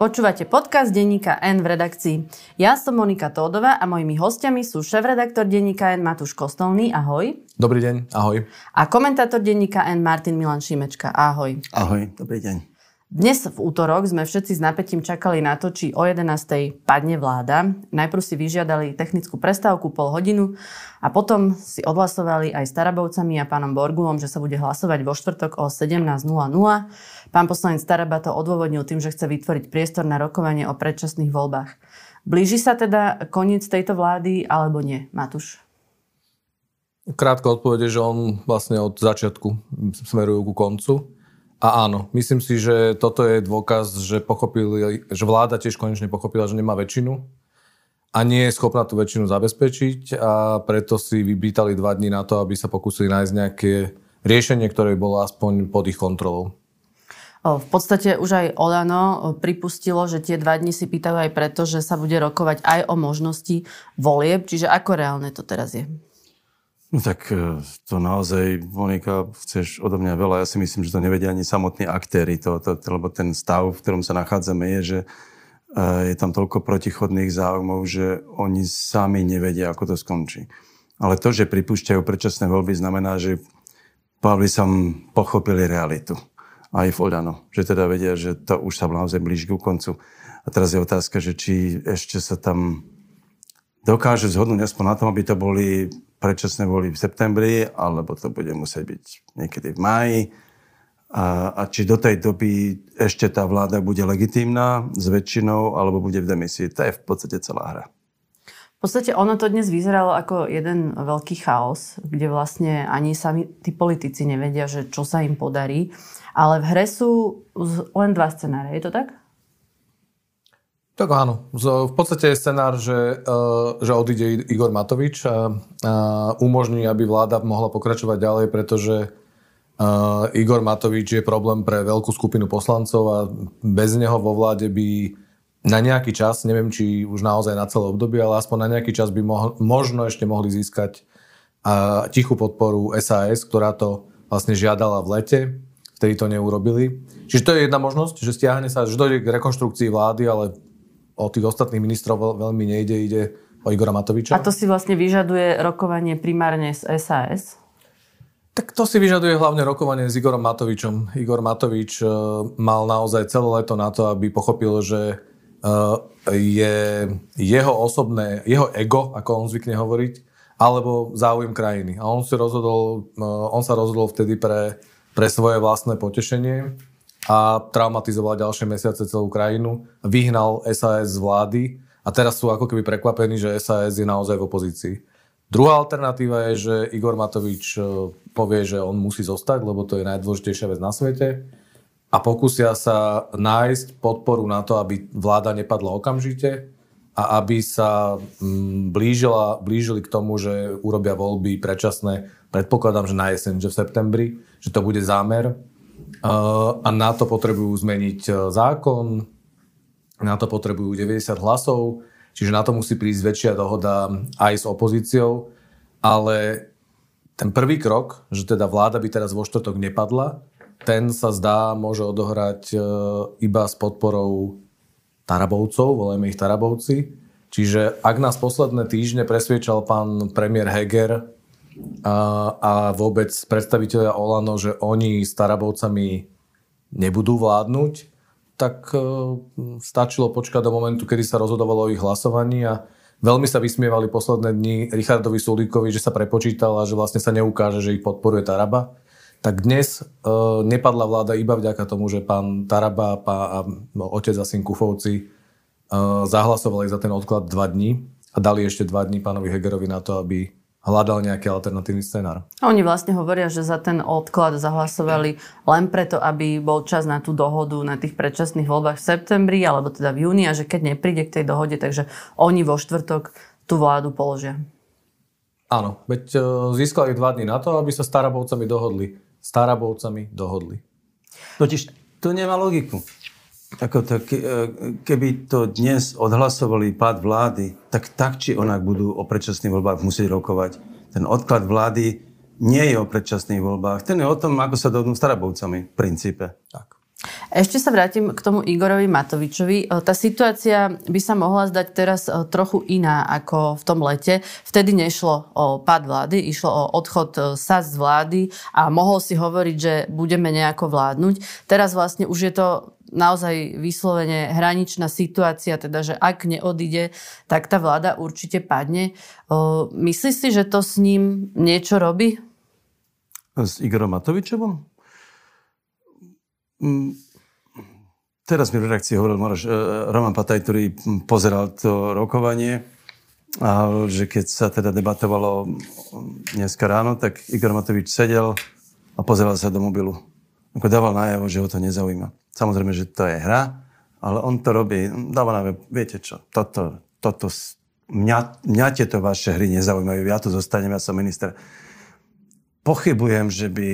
Počúvate podcast denníka N v redakcii. Ja som Monika Tódová a mojimi hostiami sú šéf-redaktor denníka N Matúš Kostolný, ahoj. Dobrý deň, ahoj. A komentátor denníka N Martin Milan Šimečka, ahoj. Ahoj, dobrý deň. Dnes v útorok sme všetci s napätím čakali na to, či o 11. padne vláda. Najprv si vyžiadali technickú prestávku pol hodinu a potom si odhlasovali aj s Tarabovcami a pánom Borgulom, že sa bude hlasovať vo štvrtok o 17.00. Pán poslanec Staraba to odôvodnil tým, že chce vytvoriť priestor na rokovanie o predčasných voľbách. Blíži sa teda koniec tejto vlády alebo nie, Matúš? Krátko odpovede, že on vlastne od začiatku smerujú ku koncu. A áno, myslím si, že toto je dôkaz, že, pochopili, že vláda tiež konečne pochopila, že nemá väčšinu a nie je schopná tú väčšinu zabezpečiť a preto si vybítali dva dní na to, aby sa pokúsili nájsť nejaké riešenie, ktoré bolo aspoň pod ich kontrolou. V podstate už aj Olano pripustilo, že tie dva dni si pýtajú aj preto, že sa bude rokovať aj o možnosti volieb. Čiže ako reálne to teraz je? No tak e, to naozaj, Monika, chceš odo mňa veľa. Ja si myslím, že to nevedia ani samotní aktéry, to, to, lebo ten stav, v ktorom sa nachádzame, je, že e, je tam toľko protichodných záujmov, že oni sami nevedia, ako to skončí. Ale to, že pripúšťajú predčasné voľby, znamená, že by som pochopili realitu aj v Oľano. Že teda vedia, že to už sa naozaj blíži ku koncu. A teraz je otázka, že či ešte sa tam dokáže zhodnúť aspoň na tom, aby to boli predčasné voľby v septembri, alebo to bude musieť byť niekedy v máji. A, a či do tej doby ešte tá vláda bude legitímna s väčšinou, alebo bude v demisii. To je v podstate celá hra. V podstate ono to dnes vyzeralo ako jeden veľký chaos, kde vlastne ani sami tí politici nevedia, že čo sa im podarí. Ale v hre sú len dva scenáre, je to tak? Tak áno. V podstate je scenár, že, e, že odíde Igor Matovič a, a umožní, aby vláda mohla pokračovať ďalej, pretože e, Igor Matovič je problém pre veľkú skupinu poslancov a bez neho vo vláde by na nejaký čas, neviem či už naozaj na celé obdobie, ale aspoň na nejaký čas by mohol, možno ešte mohli získať a, tichú podporu SAS, ktorá to vlastne žiadala v lete ktorí to neurobili. Čiže to je jedna možnosť, že stiahne sa, že dojde k rekonštrukcii vlády, ale o tých ostatných ministrov veľmi nejde, ide o Igora Matoviča. A to si vlastne vyžaduje rokovanie primárne z SAS? Tak to si vyžaduje hlavne rokovanie s Igorom Matovičom. Igor Matovič uh, mal naozaj celé leto na to, aby pochopil, že uh, je jeho osobné, jeho ego, ako on zvykne hovoriť, alebo záujem krajiny. A on, si rozhodol, uh, on sa rozhodol vtedy pre pre svoje vlastné potešenie a traumatizoval ďalšie mesiace celú krajinu, vyhnal SAS z vlády a teraz sú ako keby prekvapení, že SAS je naozaj v opozícii. Druhá alternatíva je, že Igor Matovič e, povie, že on musí zostať, lebo to je najdôležitejšia vec na svete a pokúsia sa nájsť podporu na to, aby vláda nepadla okamžite a aby sa mm, blížila, blížili k tomu, že urobia voľby predčasné predpokladám, že na jeseň, že v septembri, že to bude zámer. A na to potrebujú zmeniť e, zákon, na to potrebujú 90 hlasov, čiže na to musí prísť väčšia dohoda aj s opozíciou, ale ten prvý krok, že teda vláda by teraz vo štvrtok nepadla, ten sa zdá môže odohrať e, iba s podporou Tarabovcov, volajme ich Tarabovci. Čiže ak nás posledné týždne presviečal pán premiér Heger, a, a vôbec predstaviteľia Olano, že oni s Tarabovcami nebudú vládnuť, tak e, stačilo počkať do momentu, kedy sa rozhodovalo o ich hlasovaní a veľmi sa vysmievali posledné dni Richardovi Sulíkovi, že sa prepočítal a že vlastne sa neukáže, že ich podporuje Taraba. Tak dnes e, nepadla vláda iba vďaka tomu, že pán Taraba pá, a no, otec a syn Kufovci e, zahlasovali za ten odklad dva dní a dali ešte dva dní pánovi Hegerovi na to, aby hľadal nejaký alternatívny scenár. A oni vlastne hovoria, že za ten odklad zahlasovali len preto, aby bol čas na tú dohodu na tých predčasných voľbách v septembri alebo teda v júni a že keď nepríde k tej dohode, takže oni vo štvrtok tú vládu položia. Áno, veď e, získali dva dní na to, aby sa starabovcami dohodli. Starabovcami dohodli. Totiž to nemá logiku. Ako to, ke, keby to dnes odhlasovali pád vlády, tak tak či onak budú o predčasných voľbách musieť rokovať. Ten odklad vlády nie je o predčasných voľbách. Ten je o tom, ako sa dohodnú starabovcami v princípe. Tak. Ešte sa vrátim k tomu Igorovi Matovičovi. Tá situácia by sa mohla zdať teraz trochu iná ako v tom lete. Vtedy nešlo o pád vlády, išlo o odchod SAS z vlády a mohol si hovoriť, že budeme nejako vládnuť. Teraz vlastne už je to naozaj vyslovene hraničná situácia, teda že ak neodíde, tak tá vláda určite padne. Myslíš si, že to s ním niečo robí? S Igorom Matovičovom? Mm, teraz mi v reakcii hovoril Moroš, e, Roman Pataj, ktorý pozeral to rokovanie a že keď sa teda debatovalo dneska ráno, tak Igor Matovič sedel a pozeral sa do mobilu. Ako dával najavo, že ho to nezaujíma. Samozrejme, že to je hra, ale on to robí, dáva na viete čo, toto, toto, mňa, mňa tieto vaše hry nezaujímajú, ja tu zostanem, ja som minister. Pochybujem, že by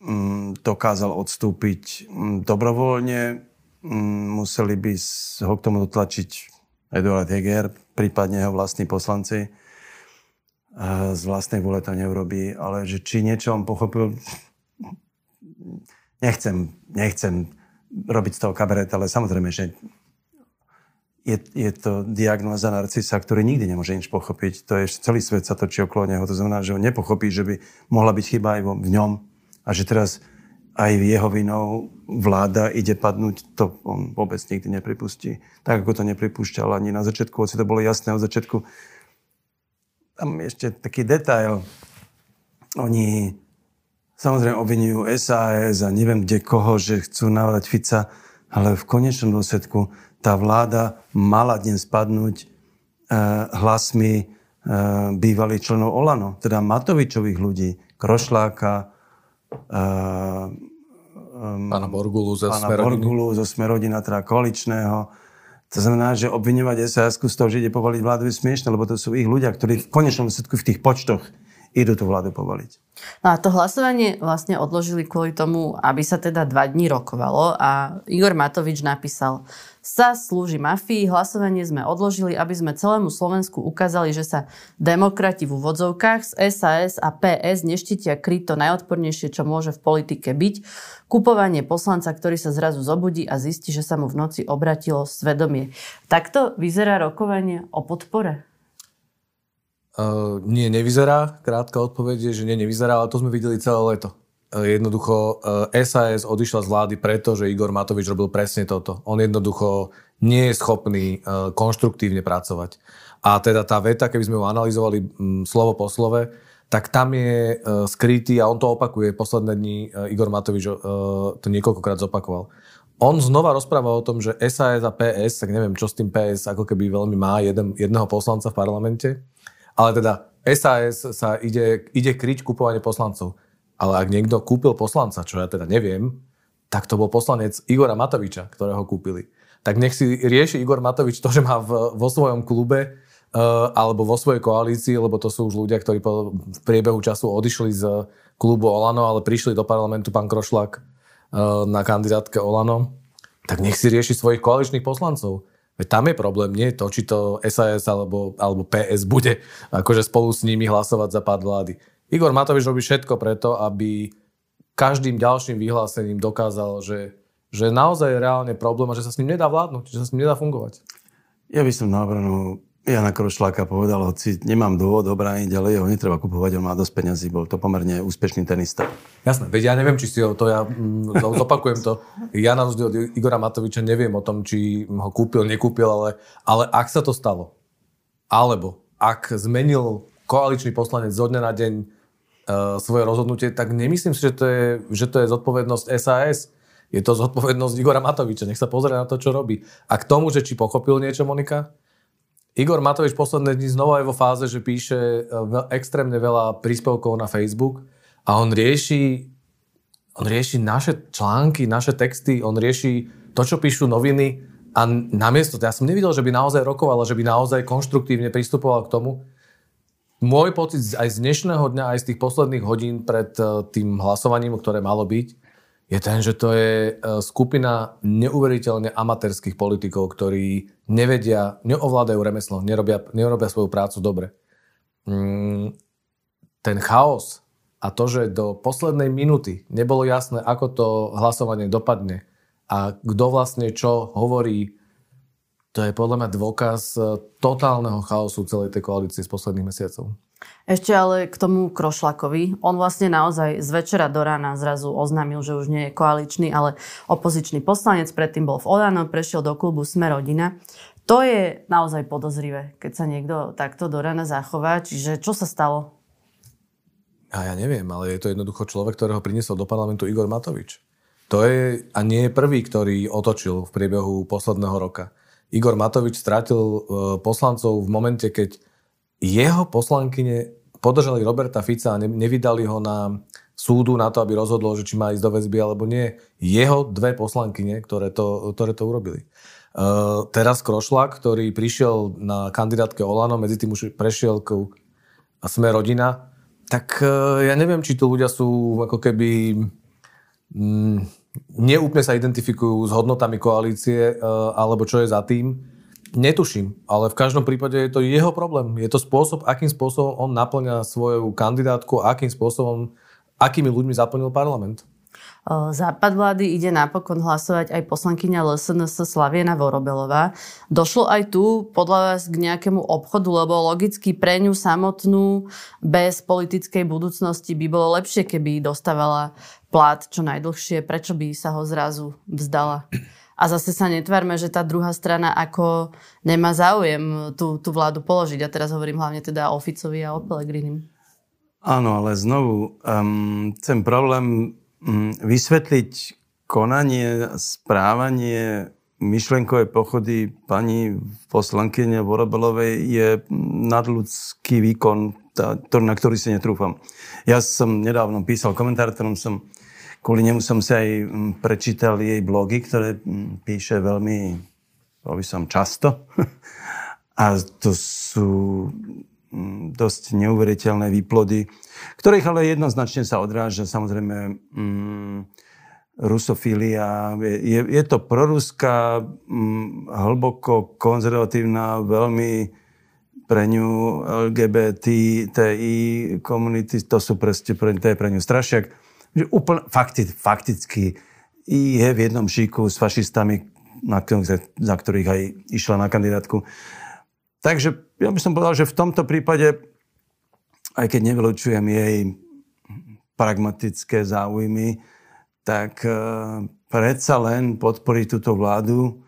mm, dokázal odstúpiť mm, dobrovoľne, mm, museli by ho k tomu dotlačiť Eduard Heger, prípadne jeho vlastní poslanci. Z vlastnej vôle to neurobí, ale že či niečo on pochopil, nechcem, nechcem robiť z toho kabaret, ale samozrejme, že je, je to diagnoza narcisa, ktorý nikdy nemôže nič pochopiť. To je, celý svet sa točí okolo neho. To znamená, že on nepochopí, že by mohla byť chyba aj v ňom a že teraz aj jeho vinou vláda ide padnúť, to on vôbec nikdy nepripustí. Tak, ako to nepripúšťal ani na začiatku, hoci to bolo jasné od začiatku. Tam ešte taký detail. Oni Samozrejme obvinujú SAS a neviem kde koho, že chcú navrať Fica, ale v konečnom dôsledku tá vláda mala dnes spadnúť e, hlasmi e, bývalých členov Olano, teda Matovičových ľudí, Krošláka, e, pána Borgulu zo pána Smerodiny. Borgulu zo Smerodina, teda koaličného. To znamená, že obviňovať SAS z toho, že ide povaliť vládu je smiešne, lebo to sú ich ľudia, ktorí v konečnom dôsledku v tých počtoch idú tú vládu povoliť. No a to hlasovanie vlastne odložili kvôli tomu, aby sa teda dva dní rokovalo a Igor Matovič napísal sa slúži mafii, hlasovanie sme odložili, aby sme celému Slovensku ukázali, že sa demokrati v úvodzovkách z SAS a PS neštítia kryť to najodpornejšie, čo môže v politike byť. Kupovanie poslanca, ktorý sa zrazu zobudí a zistí, že sa mu v noci obratilo svedomie. Takto vyzerá rokovanie o podpore? Uh, nie, nevyzerá. Krátka odpoveď je, že nie, nevyzerá, ale to sme videli celé leto. Uh, jednoducho uh, SAS odišla z vlády preto, že Igor Matovič robil presne toto. On jednoducho nie je schopný uh, konštruktívne pracovať. A teda tá veta, keby sme ju analyzovali um, slovo po slove, tak tam je uh, skrytý, a on to opakuje, posledné dni uh, Igor Matovič uh, to niekoľkokrát zopakoval. On znova rozpráva o tom, že SAS a PS, tak neviem, čo s tým PS ako keby veľmi má jeden, jedného poslanca v parlamente, ale teda SAS sa ide, ide kryť kupovanie poslancov. Ale ak niekto kúpil poslanca, čo ja teda neviem, tak to bol poslanec Igora Matoviča, ktorého kúpili. Tak nech si rieši Igor Matovič to, že má v, vo svojom klube uh, alebo vo svojej koalícii, lebo to sú už ľudia, ktorí po, v priebehu času odišli z klubu Olano, ale prišli do parlamentu pán Krošlák uh, na kandidátke Olano, tak nech si rieši svojich koaličných poslancov. Veď tam je problém, nie to, či to SAS alebo, alebo PS bude akože spolu s nimi hlasovať za pád vlády. Igor Matovič robí všetko preto, aby každým ďalším vyhlásením dokázal, že, že naozaj je reálne problém a že sa s ním nedá vládnuť, že sa s ním nedá fungovať. Ja by som na obranu Jana Krošláka povedal, hoci nemám dôvod obrániť, ale jeho netreba kupovať, on má dosť peňazí, bol to pomerne úspešný tenista. Jasné, veď ja neviem, či si ho to, ja mm, zopakujem to, ja na rozdiel od Igora Matoviča neviem o tom, či ho kúpil, nekúpil, ale, ale ak sa to stalo, alebo ak zmenil koaličný poslanec zo dňa na deň uh, svoje rozhodnutie, tak nemyslím si, že to je, že to je zodpovednosť SAS. Je to zodpovednosť Igora Matoviča. Nech sa pozrie na to, čo robí. A k tomu, že či pochopil niečo Monika, Igor Matovič posledné dni znova je vo fáze, že píše e, extrémne veľa príspevkov na Facebook a on rieši, on rieši naše články, naše texty, on rieši to, čo píšu noviny a namiesto, ja som nevidel, že by naozaj rokoval, že by naozaj konštruktívne pristupoval k tomu. Môj pocit aj z dnešného dňa, aj z tých posledných hodín pred e, tým hlasovaním, ktoré malo byť, je ten, že to je e, skupina neuveriteľne amatérských politikov, ktorí nevedia, neovládajú remeslo, nerobia, nerobia svoju prácu dobre. Mm, ten chaos a to, že do poslednej minúty nebolo jasné, ako to hlasovanie dopadne a kto vlastne čo hovorí, to je podľa mňa dôkaz e, totálneho chaosu celej tej koalície z posledných mesiacov. Ešte ale k tomu Krošlakovi. On vlastne naozaj z večera do rána zrazu oznámil, že už nie je koaličný, ale opozičný poslanec. Predtým bol v Olano, prešiel do klubu Sme rodina. To je naozaj podozrivé, keď sa niekto takto do rána zachová. Čiže čo sa stalo? A ja neviem, ale je to jednoducho človek, ktorého priniesol do parlamentu Igor Matovič. To je, a nie je prvý, ktorý otočil v priebehu posledného roka. Igor Matovič strátil e, poslancov v momente, keď jeho poslankyne podržali Roberta Fica a nevydali ho na súdu na to, aby rozhodlo, že či má ísť do väzby alebo nie. Jeho dve poslankyne, ktoré to, ktoré to urobili. Uh, teraz Krošlak, ktorý prišiel na kandidátke Olano, medzi tým už prešiel k Sme rodina, tak uh, ja neviem, či tu ľudia sú ako keby mm, neúplne sa identifikujú s hodnotami koalície, uh, alebo čo je za tým. Netuším, ale v každom prípade je to jeho problém. Je to spôsob, akým spôsobom on naplňa svoju kandidátku, akým spôsobom, akými ľuďmi zaplnil parlament. Západ vlády ide napokon hlasovať aj poslankyňa LSNS Slaviena Vorobelová. Došlo aj tu podľa vás k nejakému obchodu, lebo logicky pre ňu samotnú bez politickej budúcnosti by bolo lepšie, keby dostávala plat čo najdlhšie. Prečo by sa ho zrazu vzdala? A zase sa netvárme, že tá druhá strana ako nemá záujem tú, tú vládu položiť. A teraz hovorím hlavne teda o Ficovi a o Pelegrinim. Áno, ale znovu, um, ten problém um, vysvetliť konanie, správanie myšlenkové pochody pani poslankyne Vorobelovej je nadľudský výkon, tá, na ktorý si netrúfam. Ja som nedávno písal komentár, ktorom som Kvôli nemu som si aj mm, prečítal jej blogy, ktoré mm, píše veľmi, by som, často. A to sú mm, dosť neuveriteľné výplody, ktorých ale jednoznačne sa odráža samozrejme mm, rusofília. Je, je to proruská, mm, hlboko konzervatívna, veľmi pre ňu LGBT, TI komunity, to sú presne, to je pre ňu strašiak že úplne, fakti, fakticky je v jednom šíku s fašistami, na, za ktorých aj išla na kandidátku. Takže ja by som povedal, že v tomto prípade, aj keď nevylučujem jej pragmatické záujmy, tak uh, predsa len podporiť túto vládu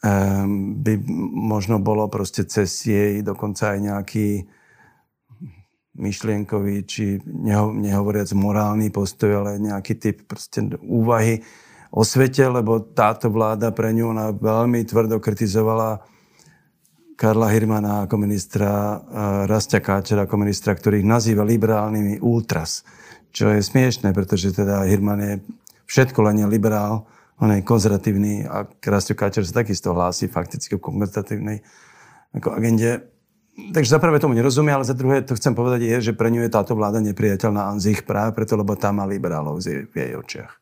um, by možno bolo proste cez jej dokonca aj nejaký myšlienkový, či neho, nehovoriac morálny postoj, ale nejaký typ proste úvahy o svete, lebo táto vláda pre ňu ona veľmi tvrdo kritizovala Karla Hirmana ako ministra, Rastia Káčera ako ministra, ktorých nazýva liberálnymi ultras. Čo je smiešné, pretože teda Hirman je všetko len liberál, on je konzervatívny a Rastio Káčer sa takisto hlási fakticky o konzervatívnej ako agende takže za prvé tomu nerozumie, ale za druhé to chcem povedať je, že pre ňu je táto vláda nepriateľná Anzich práve preto, lebo tá má liberálov v jej očiach.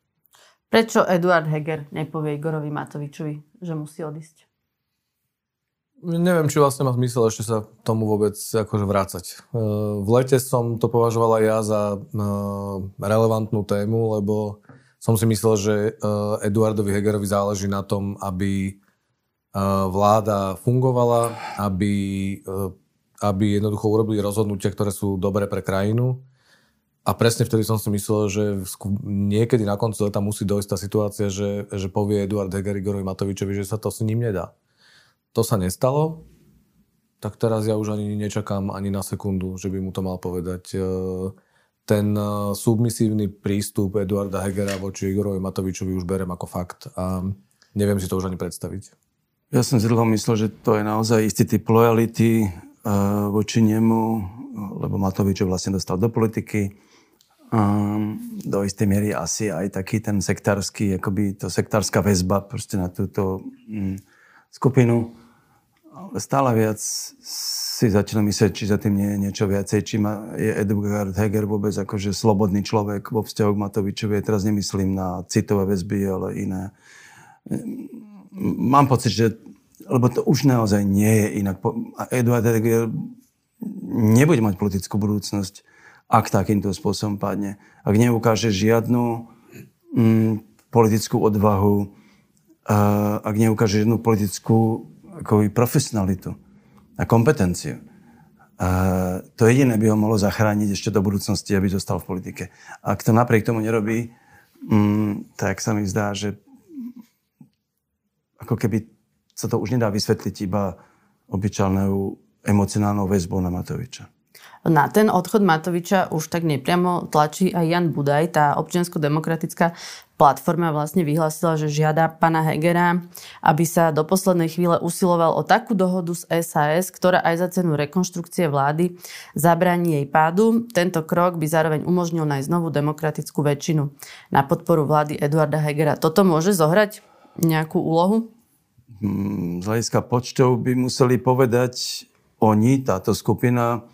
Prečo Eduard Heger nepovie Igorovi Matovičovi, že musí odísť? Neviem, či vlastne má zmysel ešte sa tomu vôbec akože vrácať. E, v lete som to považovala ja za e, relevantnú tému, lebo som si myslel, že e, Eduardovi Hegerovi záleží na tom, aby vláda fungovala, aby aby jednoducho urobili rozhodnutia, ktoré sú dobré pre krajinu. A presne vtedy som si myslel, že niekedy na konci leta musí dojsť tá situácia, že, že povie Eduard Heger Matovičovi, že sa to s ním nedá. To sa nestalo, tak teraz ja už ani nečakám ani na sekundu, že by mu to mal povedať. E, ten e, submisívny prístup Eduarda Hegera voči Igorovi Matovičovi už berem ako fakt a neviem si to už ani predstaviť. Ja som si dlho myslel, že to je naozaj istý typ lojality voči nemu, lebo Matovič vlastne dostal do politiky. Do istej miery asi aj taký ten sektársky, akoby to sektárska väzba proste na túto mm, skupinu. Ale stále viac si začínam myslieť, či za tým nie je niečo viacej, či ma, je Edvard Heger vôbec akože slobodný človek vo vzťahu k Matovičovi. Teraz nemyslím na citové väzby, ale iné. Mám pocit, že lebo to už naozaj nie je inak. Eduard Heger nebude mať politickú budúcnosť, ak takýmto spôsobom padne. Ak neukáže žiadnu mm, politickú odvahu ak neukáže jednu politickú akoby, profesionalitu a kompetenciu. A to jediné by ho mohlo zachrániť ešte do budúcnosti, aby zostal v politike. Ak to napriek tomu nerobí, mm, tak sa mi zdá, že ako keby sa to už nedá vysvetliť iba obyčajnou emocionálnou väzbou na Matoviča. Na ten odchod Matoviča už tak nepriamo tlačí aj Jan Budaj. Tá občiansko-demokratická platforma vlastne vyhlásila, že žiada pana Hegera, aby sa do poslednej chvíle usiloval o takú dohodu s SAS, ktorá aj za cenu rekonštrukcie vlády zabráni jej pádu. Tento krok by zároveň umožnil nájsť novú demokratickú väčšinu na podporu vlády Eduarda Hegera. Toto môže zohrať nejakú úlohu? Hmm, z hľadiska počtov by museli povedať oni, táto skupina,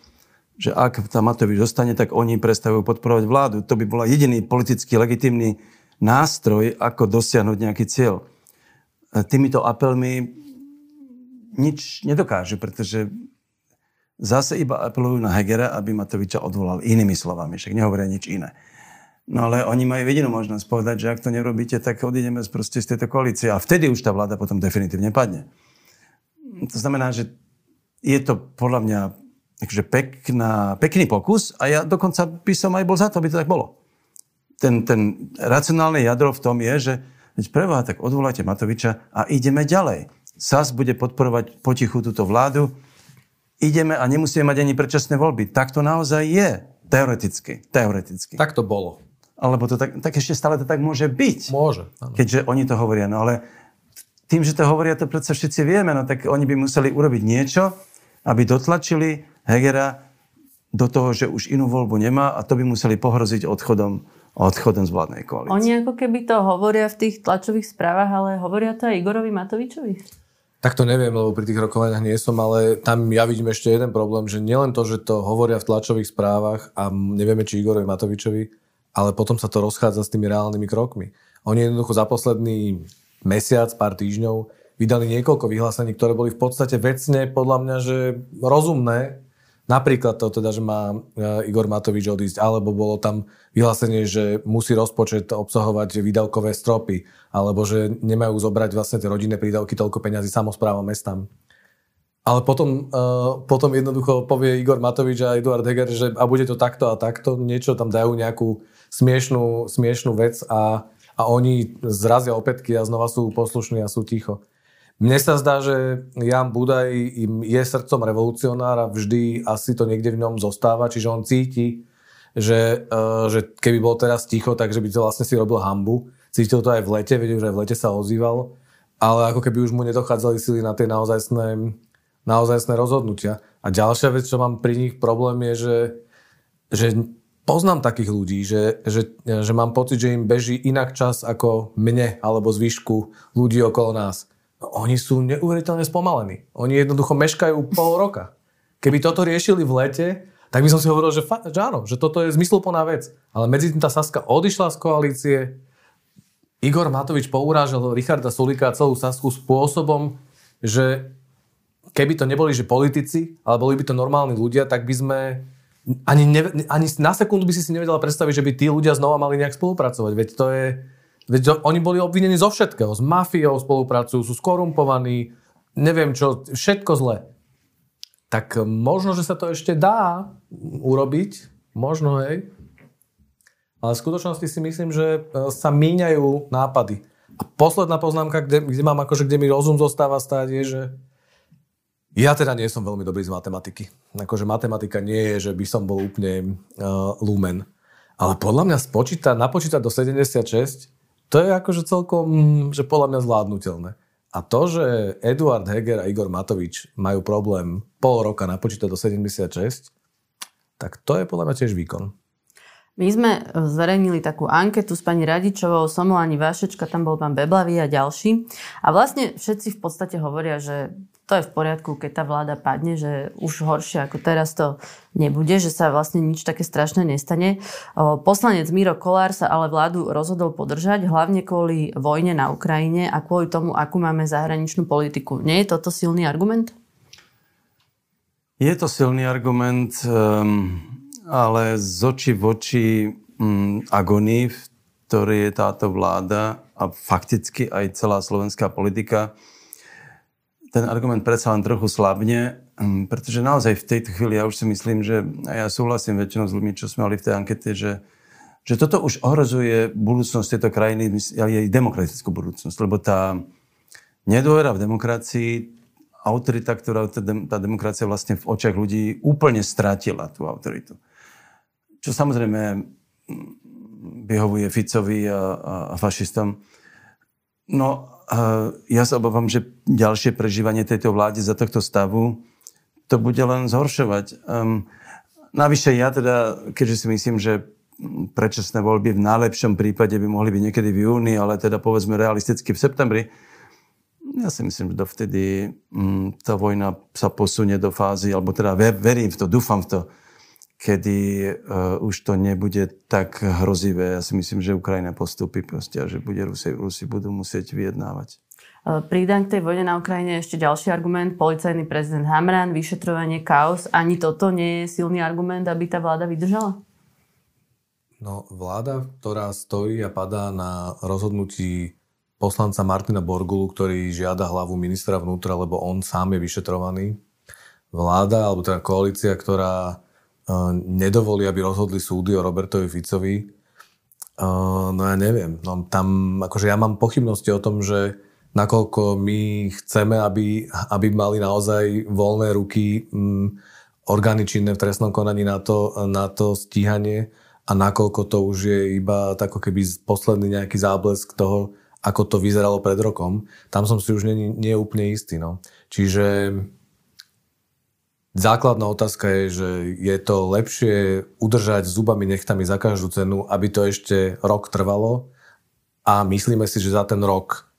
že ak tam Matovič zostane, tak oni prestavujú podporovať vládu. To by bola jediný politicky legitimný nástroj, ako dosiahnuť nejaký cieľ. Týmito apelmi nič nedokážu, pretože zase iba apelujú na Hegera, aby Matoviča odvolal inými slovami, však nehovoria nič iné. No ale oni majú jedinú možnosť povedať, že ak to nerobíte, tak odídeme proste z tejto koalície. A vtedy už tá vláda potom definitívne padne. To znamená, že je to podľa mňa takže pekná, pekný pokus a ja dokonca by som aj bol za to, aby to tak bolo ten, ten racionálne jadro v tom je, že veď preboha, tak odvolajte Matoviča a ideme ďalej. SAS bude podporovať potichu túto vládu, ideme a nemusíme mať ani predčasné voľby. Tak to naozaj je. Teoreticky. Teoreticky. Tak to bolo. Alebo to tak, tak ešte stále to tak môže byť. Môže. Áno. Keďže oni to hovoria. No ale tým, že to hovoria, to predsa všetci vieme, no tak oni by museli urobiť niečo, aby dotlačili Hegera do toho, že už inú voľbu nemá a to by museli pohroziť odchodom odchodom z vládnej koalície. Oni ako keby to hovoria v tých tlačových správach, ale hovoria to aj Igorovi Matovičovi? Tak to neviem, lebo pri tých rokovaniach nie som, ale tam ja vidím ešte jeden problém, že nielen to, že to hovoria v tlačových správach a nevieme, či Igorovi Matovičovi, ale potom sa to rozchádza s tými reálnymi krokmi. Oni jednoducho za posledný mesiac, pár týždňov vydali niekoľko vyhlásení, ktoré boli v podstate vecne podľa mňa, že rozumné, Napríklad to teda, že má e, Igor Matovič odísť, alebo bolo tam vyhlásenie, že musí rozpočet obsahovať výdavkové stropy, alebo že nemajú zobrať vlastne tie rodinné prídavky toľko peňazí samozprávom mestám. Ale potom, uh, potom jednoducho povie Igor Matovič a Eduard Heger, že a bude to takto a takto, niečo tam dajú nejakú smiešnú, smiešnú vec a, a oni zrazia opätky a znova sú poslušní a sú ticho. Mne sa zdá, že Jan Budaj je srdcom revolucionár a vždy asi to niekde v ňom zostáva, čiže on cíti, že, e, že keby bol teraz ticho, takže by to vlastne si robil hambu. Cítil to aj v lete, vedel, že aj v lete sa ozýval, ale ako keby už mu nedochádzali sily na tie naozajstné, naozajstné rozhodnutia. A ďalšia vec, čo mám pri nich problém je, že, že poznám takých ľudí, že, že, že mám pocit, že im beží inak čas ako mne alebo zvyšku ľudí okolo nás. Oni sú neuveriteľne spomalení. Oni jednoducho meškajú pol roka. Keby toto riešili v lete, tak by som si hovoril, že, fa- že áno, že toto je zmysluplná vec. Ale medzi tým tá Saska odišla z koalície, Igor Matovič pourážal Richarda Sulika a celú Sasku spôsobom, že keby to neboli že politici, ale boli by to normálni ľudia, tak by sme ani, ne, ani na sekundu by si si nevedela predstaviť, že by tí ľudia znova mali nejak spolupracovať. Veď to je, Veď oni boli obvinení zo všetkého. S mafiou spolupracujú, sú skorumpovaní, neviem čo, všetko zle. Tak možno, že sa to ešte dá urobiť. Možno, hej. Ale v skutočnosti si myslím, že e, sa míňajú nápady. A posledná poznámka, kde, kde mám akože, kde mi rozum zostáva stáť, je, že ja teda nie som veľmi dobrý z matematiky. Akože matematika nie je, že by som bol úplne uh, lumen. Ale podľa mňa spočítať, napočítať do 76 to je akože celkom, že podľa mňa zvládnutelné. A to, že Eduard Heger a Igor Matovič majú problém pol roka napočítať do 76, tak to je podľa mňa tiež výkon. My sme zverejnili takú anketu s pani Radičovou, Somolani Vášečka, tam bol pán Beblavý a ďalší. A vlastne všetci v podstate hovoria, že to je v poriadku, keď tá vláda padne, že už horšie ako teraz to nebude, že sa vlastne nič také strašné nestane. Poslanec Miro Kolár sa ale vládu rozhodol podržať, hlavne kvôli vojne na Ukrajine a kvôli tomu, akú máme zahraničnú politiku. Nie je toto silný argument? Je to silný argument, ehm, ale z oči v oči mm, agonii, v ktorej je táto vláda, a fakticky aj celá slovenská politika, ten argument predsa len trochu slabne, hm, pretože naozaj v tejto chvíli ja už si myslím, že ja súhlasím väčšinou s ľuďmi, čo sme mali v tej ankete, že, že toto už ohrozuje budúcnosť tejto krajiny, ale aj demokratickú budúcnosť, lebo tá nedôvera v demokracii, autorita, ktorá tá demokracia vlastne v očiach ľudí úplne stratila tú autoritu. Čo samozrejme hm, vyhovuje Ficovi a, a fašistom. No ja sa obávam, že ďalšie prežívanie tejto vlády za tohto stavu to bude len zhoršovať. Um, navyše ja teda, keďže si myslím, že predčasné voľby v najlepšom prípade by mohli byť niekedy v júni, ale teda povedzme realisticky v septembri, ja si myslím, že dovtedy um, tá vojna sa posunie do fázy, alebo teda verím v to, dúfam v to, kedy uh, už to nebude tak hrozivé. Ja si myslím, že Ukrajina postupí proste a že bude Rusi, Rusi budú musieť vyjednávať. E, Pridám k tej vojne na Ukrajine ešte ďalší argument. Policajný prezident Hamran, vyšetrovanie chaos. Ani toto nie je silný argument, aby tá vláda vydržala? No, vláda, ktorá stojí a padá na rozhodnutí poslanca Martina Borgulu, ktorý žiada hlavu ministra vnútra, lebo on sám je vyšetrovaný. Vláda, alebo teda koalícia, ktorá nedovolí, aby rozhodli súdy o Robertovi Ficovi. No ja neviem. No, tam, akože ja mám pochybnosti o tom, že nakoľko my chceme, aby, aby mali naozaj voľné ruky m, orgány činné v trestnom konaní na to, na to stíhanie a nakoľko to už je iba tako keby posledný nejaký záblesk toho, ako to vyzeralo pred rokom. Tam som si už nie, nie úplne istý. No. Čiže Základná otázka je, že je to lepšie udržať zubami nechtami za každú cenu, aby to ešte rok trvalo a myslíme si, že za ten rok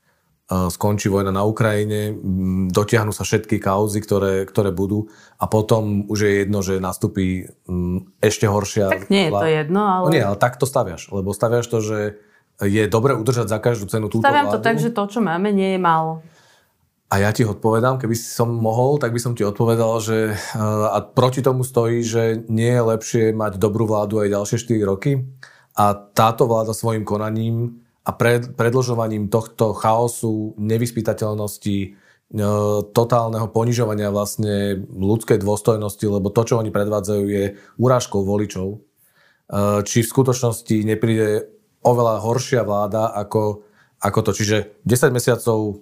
e, skončí vojna na Ukrajine, dotiahnu sa všetky kauzy, ktoré, ktoré budú a potom už je jedno, že nastupí ešte horšia... Tak nie je to jedno, ale... No nie, ale tak to staviaš, lebo staviaš to, že je dobre udržať za každú cenu túto Staviam vládu. to tak, že to, čo máme, nie je málo. A ja ti odpovedám, keby som mohol, tak by som ti odpovedal, že eh, a proti tomu stojí, že nie je lepšie mať dobrú vládu aj ďalšie 4 roky a táto vláda svojim konaním a pred, predlžovaním tohto chaosu, nevyspytateľnosti, eh, totálneho ponižovania vlastne ľudskej dôstojnosti, lebo to, čo oni predvádzajú, je urážkou voličov. Eh, či v skutočnosti nepríde oveľa horšia vláda ako, ako to. Čiže 10 mesiacov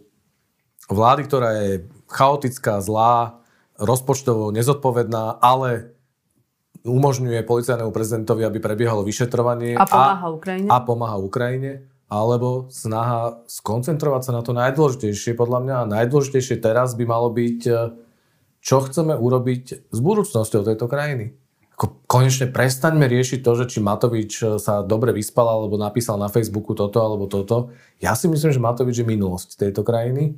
vlády, ktorá je chaotická, zlá, rozpočtovo nezodpovedná, ale umožňuje policajnému prezidentovi, aby prebiehalo vyšetrovanie. A pomáha Ukrajine. A pomáha Ukrajine. Alebo snaha skoncentrovať sa na to najdôležitejšie, podľa mňa. A najdôležitejšie teraz by malo byť, e, čo chceme urobiť s budúcnosťou tejto krajiny. Ako konečne prestaňme riešiť to, že či Matovič e, sa dobre vyspal, alebo napísal na Facebooku toto alebo toto. Ja si myslím, že Matovič je minulosť tejto krajiny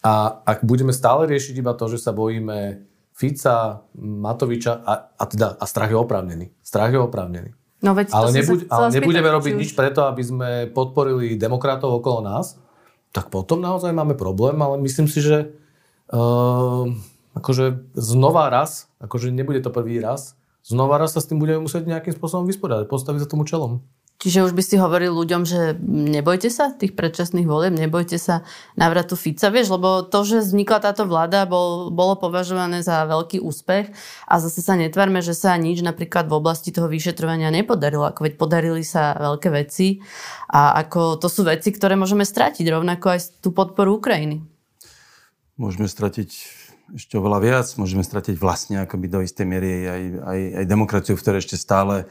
a ak budeme stále riešiť iba to, že sa bojíme Fica, Matoviča a, a, teda, a strach je oprávnený. Strach je oprávnený. No veď ale, nebuď, ale nebudeme spýtať, robiť nič preto, aby sme podporili demokratov okolo nás, tak potom naozaj máme problém, ale myslím si, že uh, akože znova raz, akože nebude to prvý raz, znova raz sa s tým budeme musieť nejakým spôsobom vysporiadať, postaviť za tomu čelom. Čiže už by si hovoril ľuďom, že nebojte sa tých predčasných volieb, nebojte sa návratu Fica, vieš, lebo to, že vznikla táto vláda, bol, bolo považované za veľký úspech a zase sa netvárme, že sa nič napríklad v oblasti toho vyšetrovania nepodarilo, ako veď podarili sa veľké veci a ako to sú veci, ktoré môžeme stratiť, rovnako aj tú podporu Ukrajiny. Môžeme stratiť ešte oveľa viac, môžeme stratiť vlastne akoby do istej miery aj, aj, aj demokraciu, v ktorej ešte stále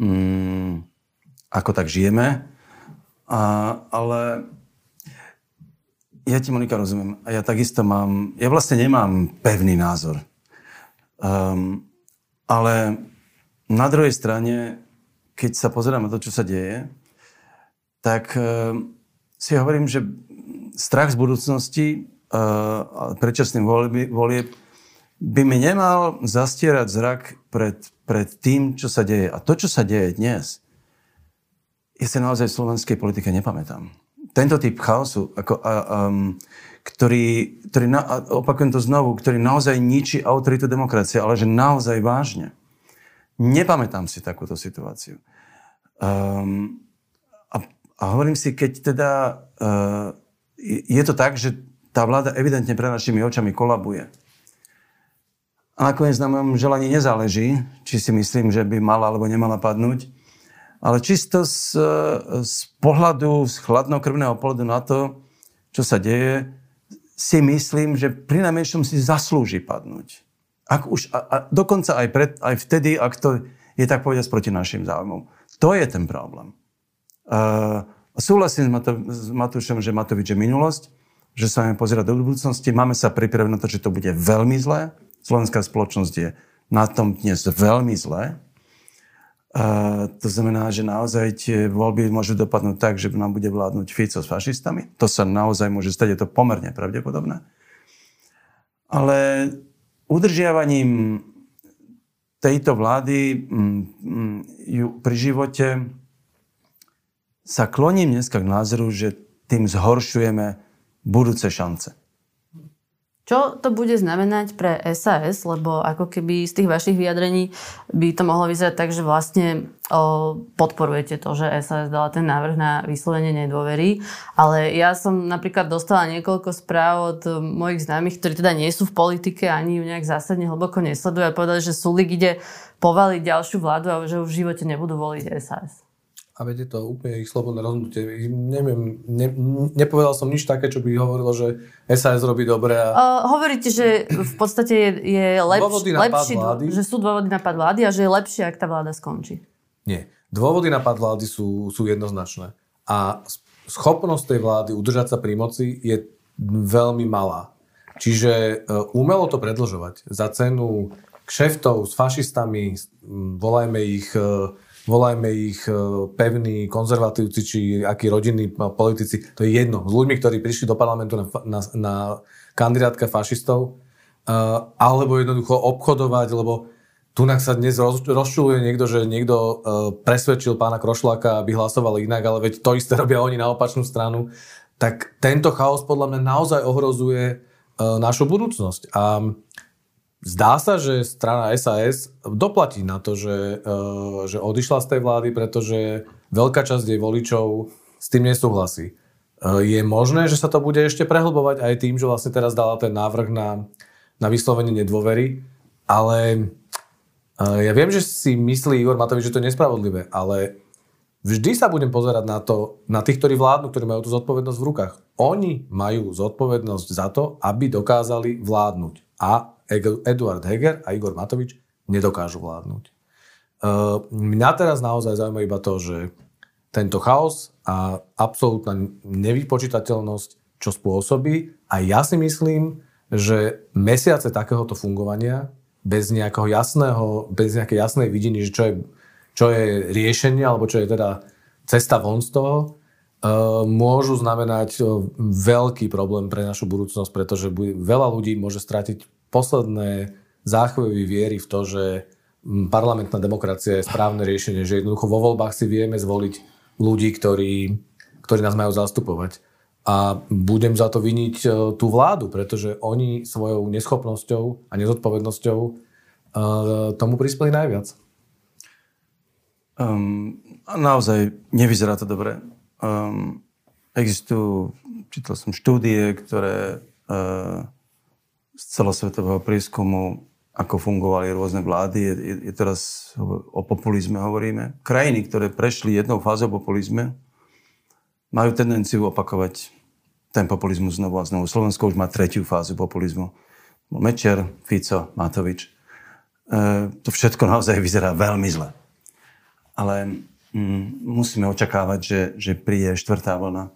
mm, ako tak žijeme. A, ale ja ti, Monika, rozumiem. A ja takisto mám... Ja vlastne nemám pevný názor. Um, ale na druhej strane, keď sa pozerám na to, čo sa deje, tak uh, si hovorím, že strach z budúcnosti uh, predčasným volieb by mi nemal zastierať zrak pred, pred tým, čo sa deje. A to, čo sa deje dnes, ja si naozaj v slovenskej politike nepamätám. Tento typ chaosu, ako, a, um, ktorý, ktorý na, opakujem to znovu, ktorý naozaj ničí autoritu demokracie, ale že naozaj vážne. Nepamätám si takúto situáciu. Um, a, a hovorím si, keď teda uh, je to tak, že tá vláda evidentne pre našimi očami kolabuje. A nakoniec na mojom želaní nezáleží, či si myslím, že by mala alebo nemala padnúť. Ale čisto z, z pohľadu, z chladnokrvného pohľadu na to, čo sa deje, si myslím, že pri najmenšom si zaslúži padnúť. Ak už, a, a dokonca aj, pred, aj vtedy, ak to je tak povedať proti našim záujmom. To je ten problém. Uh, súhlasím s, Mato, s Matúšom, že Matovič je minulosť, že sa máme pozerať do budúcnosti. Máme sa pripraviť na to, že to bude veľmi zlé. Slovenská spoločnosť je na tom dnes veľmi zlé. Uh, to znamená, že naozaj tie voľby môžu dopadnúť tak, že nám bude vládnuť Fico s fašistami. To sa naozaj môže stať, je to pomerne pravdepodobné. Ale udržiavaním tejto vlády mm, mm, ju pri živote sa kloním dneska k názoru, že tým zhoršujeme budúce šance. Čo to bude znamenať pre SAS, lebo ako keby z tých vašich vyjadrení by to mohlo vyzerať tak, že vlastne o, podporujete to, že SAS dala ten návrh na vyslovenie nedôvery, ale ja som napríklad dostala niekoľko správ od mojich známych, ktorí teda nie sú v politike, ani ju nejak zásadne hlboko nesledujú a povedali, že Sulik ide povaliť ďalšiu vládu a že už v živote nebudú voliť SAS a viete to úplne ich slobodné rozhodnutie. Neviem, ne, nepovedal som nič také, čo by hovorilo, že SAS robí dobre. A... Uh, hovoríte, že v podstate je, je lepš, lepší, vlády. že sú dôvody na pad vlády a že je lepšie, ak tá vláda skončí. Nie. Dôvody na pad vlády sú, sú jednoznačné. A schopnosť tej vlády udržať sa pri moci je veľmi malá. Čiže uh, umelo to predlžovať za cenu kšeftov s fašistami, volajme ich uh, volajme ich e, pevní konzervatívci, či akí rodinní politici, to je jedno. S ľuďmi, ktorí prišli do parlamentu na, na, na kandidátka fašistov, uh, alebo jednoducho obchodovať, lebo tu sa dnes roz, rozčuluje niekto, že niekto uh, presvedčil pána Krošláka, aby hlasoval inak, ale veď to isté robia oni na opačnú stranu. Tak tento chaos podľa mňa naozaj ohrozuje uh, našu budúcnosť. A Zdá sa, že strana SAS doplatí na to, že, uh, že odišla z tej vlády, pretože veľká časť jej voličov s tým nesúhlasí. Uh, je možné, že sa to bude ešte prehlbovať aj tým, že vlastne teraz dala ten návrh na, na vyslovenie nedôvery, ale uh, ja viem, že si myslí Igor Matovič, že to je nespravodlivé, ale vždy sa budem pozerať na to, na tých, ktorí vládnu, ktorí majú tú zodpovednosť v rukách. Oni majú zodpovednosť za to, aby dokázali vládnuť. A Eduard Heger a Igor Matovič nedokážu vládnuť. Uh, mňa teraz naozaj zaujíma iba to, že tento chaos a absolútna nevypočítateľnosť, čo spôsobí. A ja si myslím, že mesiace takéhoto fungovania bez nejakého jasného, bez nejakej jasnej vidiny, že čo je, čo je riešenie, alebo čo je teda cesta von z toho, uh, môžu znamenať uh, veľký problém pre našu budúcnosť, pretože veľa ľudí môže stratiť posledné záchvevy viery v to, že parlamentná demokracia je správne riešenie, že jednoducho vo voľbách si vieme zvoliť ľudí, ktorí, ktorí nás majú zastupovať. A budem za to viniť e, tú vládu, pretože oni svojou neschopnosťou a nezodpovednosťou e, tomu prispeli najviac. Um, naozaj nevyzerá to dobre. Um, existujú, čítal som štúdie, ktoré uh, z celosvetového prískumu, ako fungovali rôzne vlády. Je, je teraz o populizme hovoríme. Krajiny, ktoré prešli jednou fázou populizme, majú tendenciu opakovať ten populizmus znovu a znovu. Slovensko už má tretiu fázu populizmu. Mečer, Fico, Matovič. E, to všetko naozaj vyzerá veľmi zle. Ale mm, musíme očakávať, že, že príde štvrtá vlna,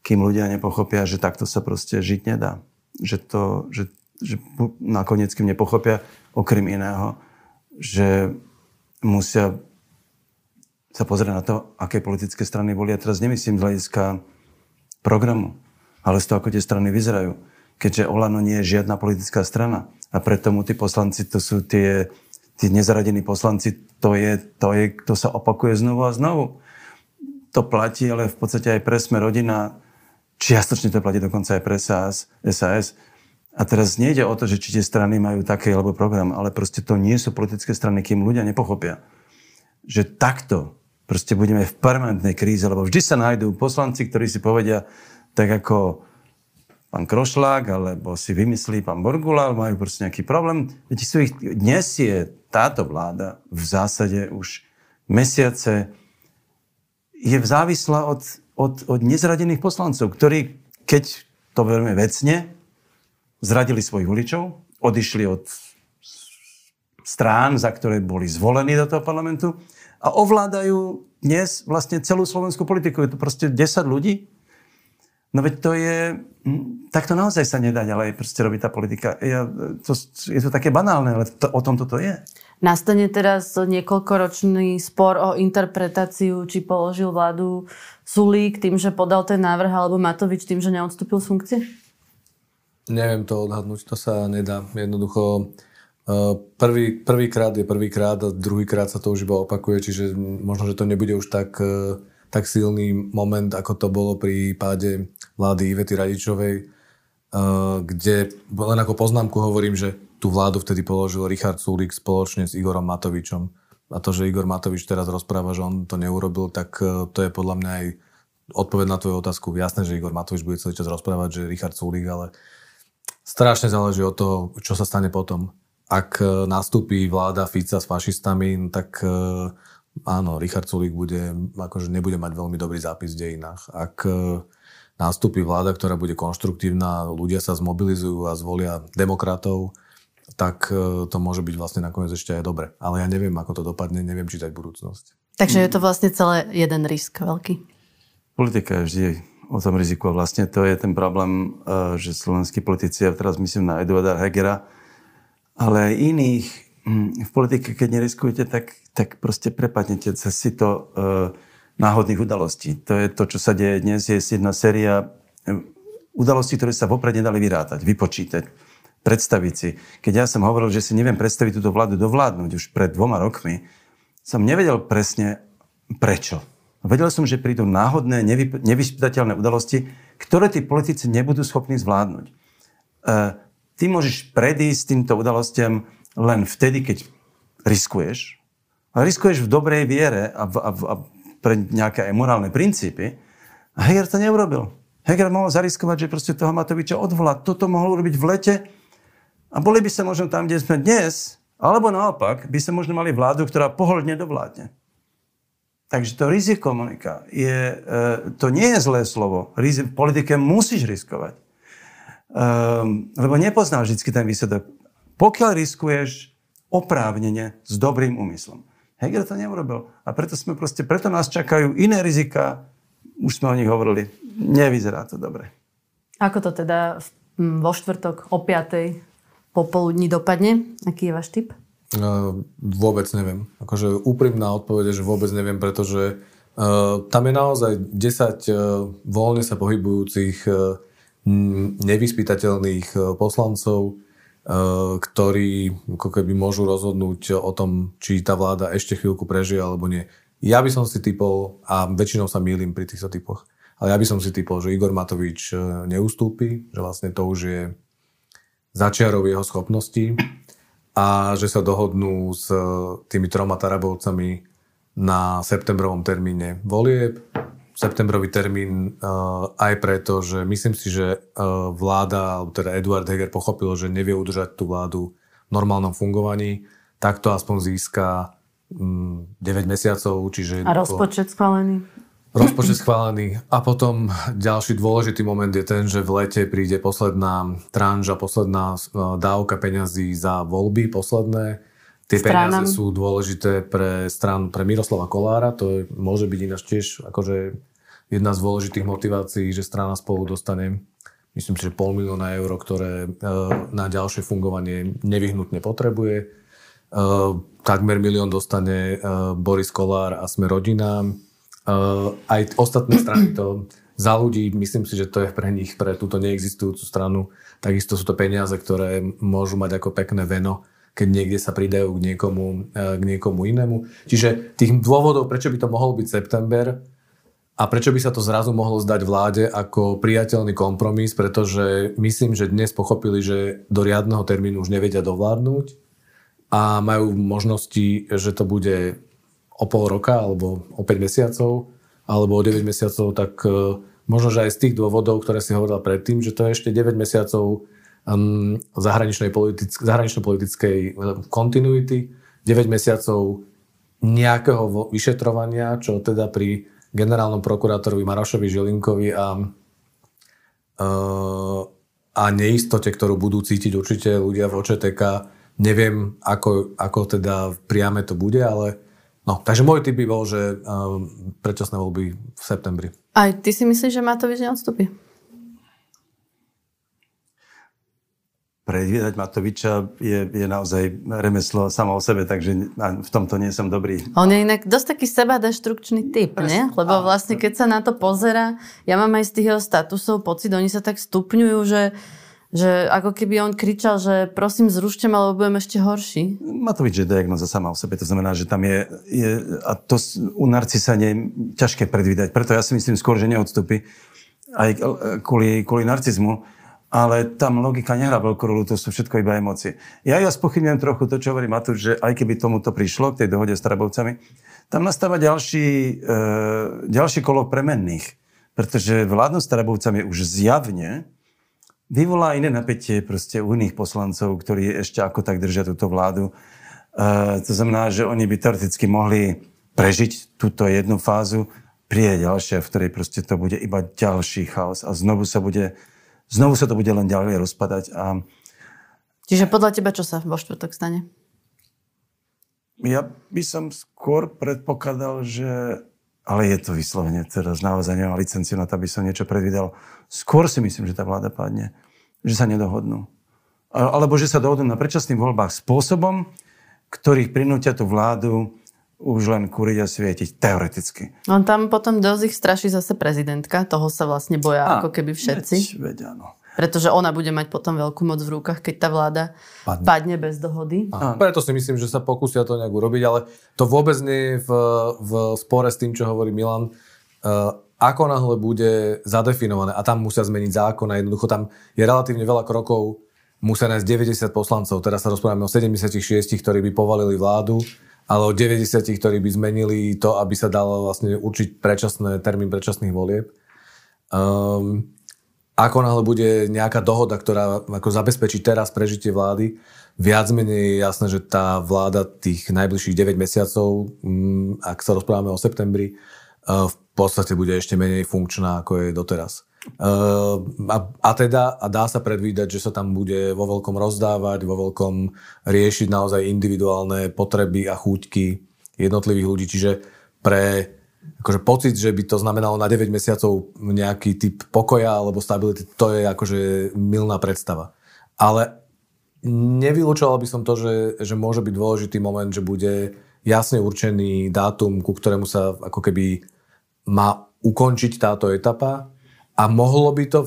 kým ľudia nepochopia, že takto sa proste žiť nedá. Že, to, že že nakoniec, kým nepochopia, okrem iného, že musia sa pozrieť na to, aké politické strany volia. Teraz nemyslím z hľadiska programu, ale z toho, ako tie strany vyzerajú. Keďže Olano nie je žiadna politická strana a preto mu tí poslanci, to sú tie, tí nezaradení poslanci, to je, to je, to sa opakuje znovu a znovu. To platí, ale v podstate aj pre sme rodina, čiastočne to platí dokonca aj pre SAS, SAS a teraz nejde o to, že či tie strany majú taký alebo program, ale proste to nie sú politické strany, kým ľudia nepochopia, že takto proste budeme v permanentnej kríze, lebo vždy sa nájdú poslanci, ktorí si povedia, tak ako pán Krošlák, alebo si vymyslí pán Borgula, majú proste nejaký problém. Viete, sú ich, dnes je táto vláda v zásade už mesiace je závislá od, od, od nezradených poslancov, ktorí, keď to veľmi vecne, zradili svojich voličov, odišli od strán, za ktoré boli zvolení do toho parlamentu a ovládajú dnes vlastne celú slovenskú politiku. Je to proste 10 ľudí. No veď to je... Hm, tak to naozaj sa nedá ďalej proste robiť tá politika. Ja, to, je to také banálne, ale to, o tom toto je. Nastane teraz niekoľkoročný spor o interpretáciu, či položil vládu Sulík tým, že podal ten návrh, alebo Matovič tým, že neodstúpil z funkcie? Neviem to odhadnúť, to sa nedá. Jednoducho Prvý, prvýkrát je prvýkrát a druhýkrát sa to už iba opakuje, čiže možno, že to nebude už tak, e, tak silný moment, ako to bolo pri páde vlády Ivety Radičovej, e, kde len ako poznámku hovorím, že tú vládu vtedy položil Richard Sulik spoločne s Igorom Matovičom. A to, že Igor Matovič teraz rozpráva, že on to neurobil, tak e, to je podľa mňa aj odpoveď na tvoju otázku. Jasné, že Igor Matovič bude celý čas rozprávať, že Richard Sulik, ale strašne záleží od toho, čo sa stane potom ak e, nastúpi vláda Fica s fašistami, tak e, áno, Richard Sulik bude, akože nebude mať veľmi dobrý zápis v dejinách. Ak e, nastúpi vláda, ktorá bude konštruktívna, ľudia sa zmobilizujú a zvolia demokratov, tak to môže byť vlastne nakoniec ešte aj dobre. Ale ja neviem, ako to dopadne, neviem čítať budúcnosť. Takže je to vlastne celé jeden risk veľký. Politika je vždy o tom riziku a vlastne to je ten problém, že slovenskí politici, a teraz myslím na Eduarda Hegera, ale aj iných hm, v politike, keď neriskujete, tak, tak proste prepadnete cez si to uh, náhodných udalostí. To je to, čo sa deje dnes. Je jedna séria hm, udalostí, ktoré sa vopred nedali vyrátať, vypočítať, predstaviť si. Keď ja som hovoril, že si neviem predstaviť túto vládu dovládnuť už pred dvoma rokmi, som nevedel presne prečo. Vedel som, že prídu náhodné, nevy, nevyspytateľné udalosti, ktoré tí politici nebudú schopní zvládnuť. Uh, ty môžeš predísť týmto udalostiam len vtedy, keď riskuješ. A riskuješ v dobrej viere a, v, a, v, a pre nejaké morálne princípy. A Heger to neurobil. Heger mohol zariskovať, že proste toho Matoviča odvolá. Toto mohol urobiť v lete a boli by sa možno tam, kde sme dnes, alebo naopak, by sa možno mali vládu, ktorá pohodlne dovládne. Takže to riziko, Monika, je, e, to nie je zlé slovo. v politike musíš riskovať. Um, lebo nepoznáš vždy ten výsledok. Pokiaľ riskuješ oprávnene s dobrým úmyslom. Hegel to neurobil. A preto sme proste, preto nás čakajú iné rizika. Už sme o nich hovorili. Nevyzerá to dobre. Ako to teda vo štvrtok o 5. popoludní dopadne? Aký je váš tip? Uh, vôbec neviem. Akože úprimná odpoveď je, že vôbec neviem, pretože uh, tam je naozaj 10 uh, voľne sa pohybujúcich uh, nevyspytateľných e, poslancov, e, ktorí ako keby môžu rozhodnúť o tom, či tá vláda ešte chvíľku prežije alebo nie. Ja by som si typol, a väčšinou sa mýlim pri týchto typoch, ale ja by som si typol, že Igor Matovič e, neustúpi, že vlastne to už je začiarov jeho schopností a že sa dohodnú s tými troma Tarabovcami na septembrovom termíne volieb septembrový termín uh, aj preto, že myslím si, že uh, vláda, alebo teda Eduard Heger pochopil, že nevie udržať tú vládu v normálnom fungovaní, tak to aspoň získa um, mm, 9 mesiacov. Čiže A rozpočet schválený? Rozpočet schválený. A potom ďalší dôležitý moment je ten, že v lete príde posledná tranža, posledná uh, dávka peňazí za voľby, posledné Tie stranám. peniaze sú dôležité pre stran, pre Miroslava Kolára, to je, môže byť ináč tiež akože jedna z dôležitých motivácií, že strana spolu dostane myslím si, že pol milióna eur, ktoré e, na ďalšie fungovanie nevyhnutne potrebuje. E, takmer milión dostane Boris Kolár a sme rodina. Aj ostatné strany to za ľudí, myslím si, že to je pre nich, pre túto neexistujúcu stranu, takisto sú to peniaze, ktoré môžu mať ako pekné veno keď niekde sa pridajú k niekomu, k niekomu inému. Čiže tých dôvodov, prečo by to mohol byť september, a prečo by sa to zrazu mohlo zdať vláde ako priateľný kompromis, pretože myslím, že dnes pochopili, že do riadneho termínu už nevedia dovládnuť a majú možnosti, že to bude o pol roka, alebo o 5 mesiacov, alebo o 9 mesiacov, tak uh, možno, že aj z tých dôvodov, ktoré si hovoril predtým, že to je ešte 9 mesiacov um, zahraničnej politick- zahranično-politickej kontinuity, 9 mesiacov nejakého vyšetrovania, čo teda pri generálnom prokurátorovi Marošovi Žilinkovi a, uh, a neistote, ktorú budú cítiť určite ľudia v OČTK, neviem, ako, ako teda priame to bude, ale no, takže môj typ by bol, že uh, predčasné voľby v septembri. Aj ty si myslíš, že Matovič neodstúpi? predvídať Matoviča je, je naozaj remeslo samo o sebe, takže v tomto nie som dobrý. On je inak dosť taký sebadeštrukčný typ, nie? Lebo vlastne keď sa na to pozera, ja mám aj z tých jeho statusov pocit, oni sa tak stupňujú, že že ako keby on kričal, že prosím zrušte ma, lebo budem ešte horší. Matovič je diagnoza sama o sebe, to znamená, že tam je, je a to u narcisa je ťažké predvídať, preto ja si myslím skôr, že neodstupí aj kvôli, kvôli narcizmu ale tam logika nehrá veľkú rolu, to sú všetko iba emócie. Ja ja spochybňujem trochu to, čo hovorí Matúš, že aj keby tomuto prišlo, k tej dohode s Trabovcami, tam nastáva ďalší, e, ďalší kolo premenných. Pretože vládnosť Trabovcami už zjavne vyvolá iné napätie proste u iných poslancov, ktorí ešte ako tak držia túto vládu. E, to znamená, že oni by teoreticky mohli prežiť túto jednu fázu, príde ďalšia, v ktorej proste to bude iba ďalší chaos a znovu sa bude znovu sa to bude len ďalej rozpadať. A... Čiže podľa teba čo sa vo štvrtok stane? Ja by som skôr predpokladal, že... Ale je to vyslovene teraz naozaj nemám licenciu na to, aby som niečo predvídal. Skôr si myslím, že tá vláda padne. Že sa nedohodnú. Alebo že sa dohodnú na predčasných voľbách spôsobom, ktorých prinútia tú vládu už len kuriť a svietiť, teoreticky. On tam potom dosť ich straší zase prezidentka, toho sa vlastne boja a, ako keby všetci. Veď, veď áno. Pretože ona bude mať potom veľkú moc v rukách, keď tá vláda padne, padne bez dohody. A, preto si myslím, že sa pokúsia to nejak urobiť, ale to vôbec nie je v, v spore s tým, čo hovorí Milan. Uh, ako náhle bude zadefinované a tam musia zmeniť zákon a jednoducho tam je relatívne veľa krokov, musia nájsť 90 poslancov. Teraz sa rozprávame o 76, ktorí by povalili vládu ale o 90, ktorí by zmenili to, aby sa dalo vlastne určiť predčasné, termín predčasných volieb. Um, ako náhle bude nejaká dohoda, ktorá ako zabezpečí teraz prežitie vlády, viac menej je jasné, že tá vláda tých najbližších 9 mesiacov, um, ak sa rozprávame o septembri, uh, v podstate bude ešte menej funkčná, ako je doteraz. Ehm, a, a teda a dá sa predvídať, že sa tam bude vo veľkom rozdávať, vo veľkom riešiť naozaj individuálne potreby a chúťky jednotlivých ľudí. Čiže pre akože pocit, že by to znamenalo na 9 mesiacov nejaký typ pokoja alebo stability, to je akože milná predstava. Ale nevylúčoval by som to, že, že môže byť dôležitý moment, že bude jasne určený dátum, ku ktorému sa ako keby má ukončiť táto etapa a mohlo by to,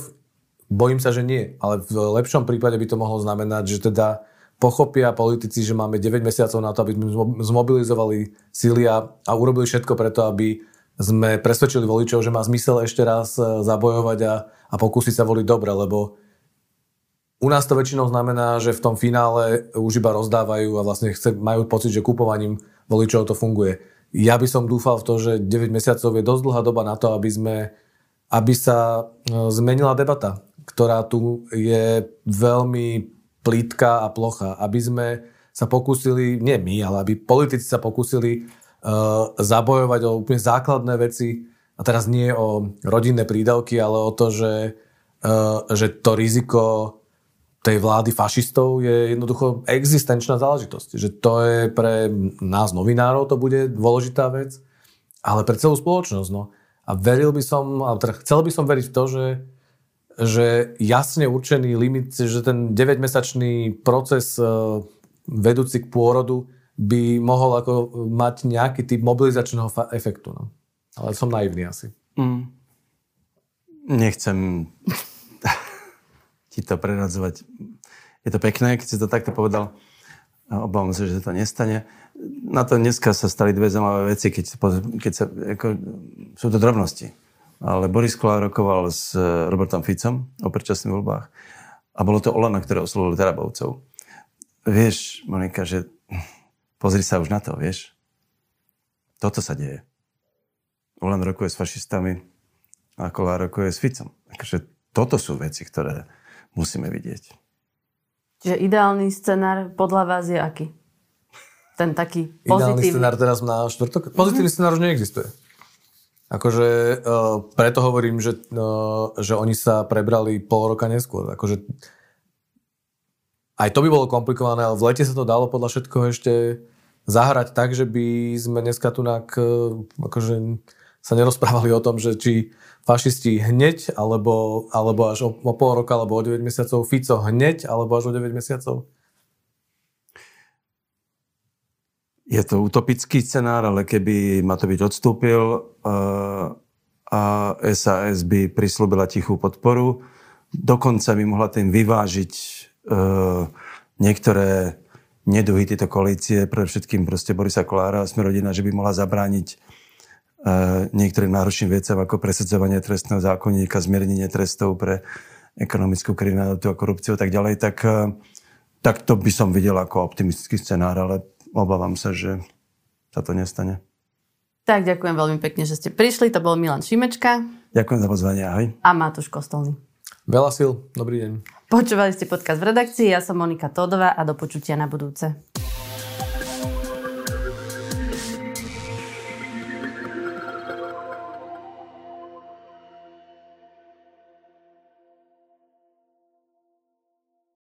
bojím sa, že nie, ale v lepšom prípade by to mohlo znamenať, že teda pochopia politici, že máme 9 mesiacov na to, aby sme zmobilizovali síly a, a urobili všetko preto, aby sme presvedčili voličov, že má zmysel ešte raz e, zabojovať a, a pokúsiť sa voliť dobre, lebo u nás to väčšinou znamená, že v tom finále už iba rozdávajú a vlastne chce, majú pocit, že kupovaním voličov to funguje. Ja by som dúfal v to, že 9 mesiacov je dosť dlhá doba na to, aby sme aby sa e, zmenila debata, ktorá tu je veľmi plítka a plocha, aby sme sa pokúsili, nie my, ale aby politici sa pokúsili zabojovať o úplne základné veci, a teraz nie o rodinné prídavky, ale o to, že, uh, že to riziko tej vlády fašistov je jednoducho existenčná záležitosť. Že to je pre nás novinárov to bude dôležitá vec, ale pre celú spoločnosť. No. A veril by som, alebo teda chcel by som veriť v to, že, že jasne určený limit, že ten 9-mesačný proces e, vedúci k pôrodu by mohol ako mať nejaký typ mobilizačného fa- efektu. No. Ale som naivný asi. Mm. Nechcem ti to preradzovať. Je to pekné, keď si to takto povedal. Obávam sa, že to nestane na to dneska sa stali dve zaujímavé veci, keď, keď sa, ako, sú to drobnosti. Ale Boris Kolár rokoval s eh, Robertom Ficom o predčasných voľbách a bolo to Olano, ktoré oslovili Tarabovcov. Vieš, Monika, že pozri sa už na to, vieš. Toto sa deje. Olan rokuje s fašistami a Kolár rokuje s Ficom. Takže toto sú veci, ktoré musíme vidieť. Čiže ideálny scenár podľa vás je aký? Ten taký Ideálny pozitívny. scenár teraz na štvrtok? Pozitívny scenár už neexistuje. Akože uh, preto hovorím, že, uh, že oni sa prebrali pol roka neskôr. Akože aj to by bolo komplikované, ale v lete sa to dalo podľa všetkoho ešte zahrať tak, že by sme dneska tu uh, akože sa nerozprávali o tom, že či fašisti hneď, alebo, alebo až o, o pol roka, alebo o 9 mesiacov, Fico hneď, alebo až o 9 mesiacov. Je to utopický scenár, ale keby Matovič odstúpil uh, a SAS by prislúbila tichú podporu, dokonca by mohla tým vyvážiť uh, niektoré neduhy tejto koalície, pre všetkým proste Borisa Kolára a Smerodina, že by mohla zabrániť uh, niektorým náročným veciam ako presadzovanie trestného zákonníka, zmiernenie trestov pre ekonomickú kriminalitu a korupciu a tak ďalej, tak, uh, tak to by som videl ako optimistický scenár, ale obávam sa, že sa to nestane. Tak ďakujem veľmi pekne, že ste prišli. To bol Milan Šimečka Ďakujem za pozvanie, ahoj. a Matúš Kostolný. Veľa sil, dobrý deň. Počúvali ste podcast v redakcii, ja som Monika Tódová a do počutia na budúce.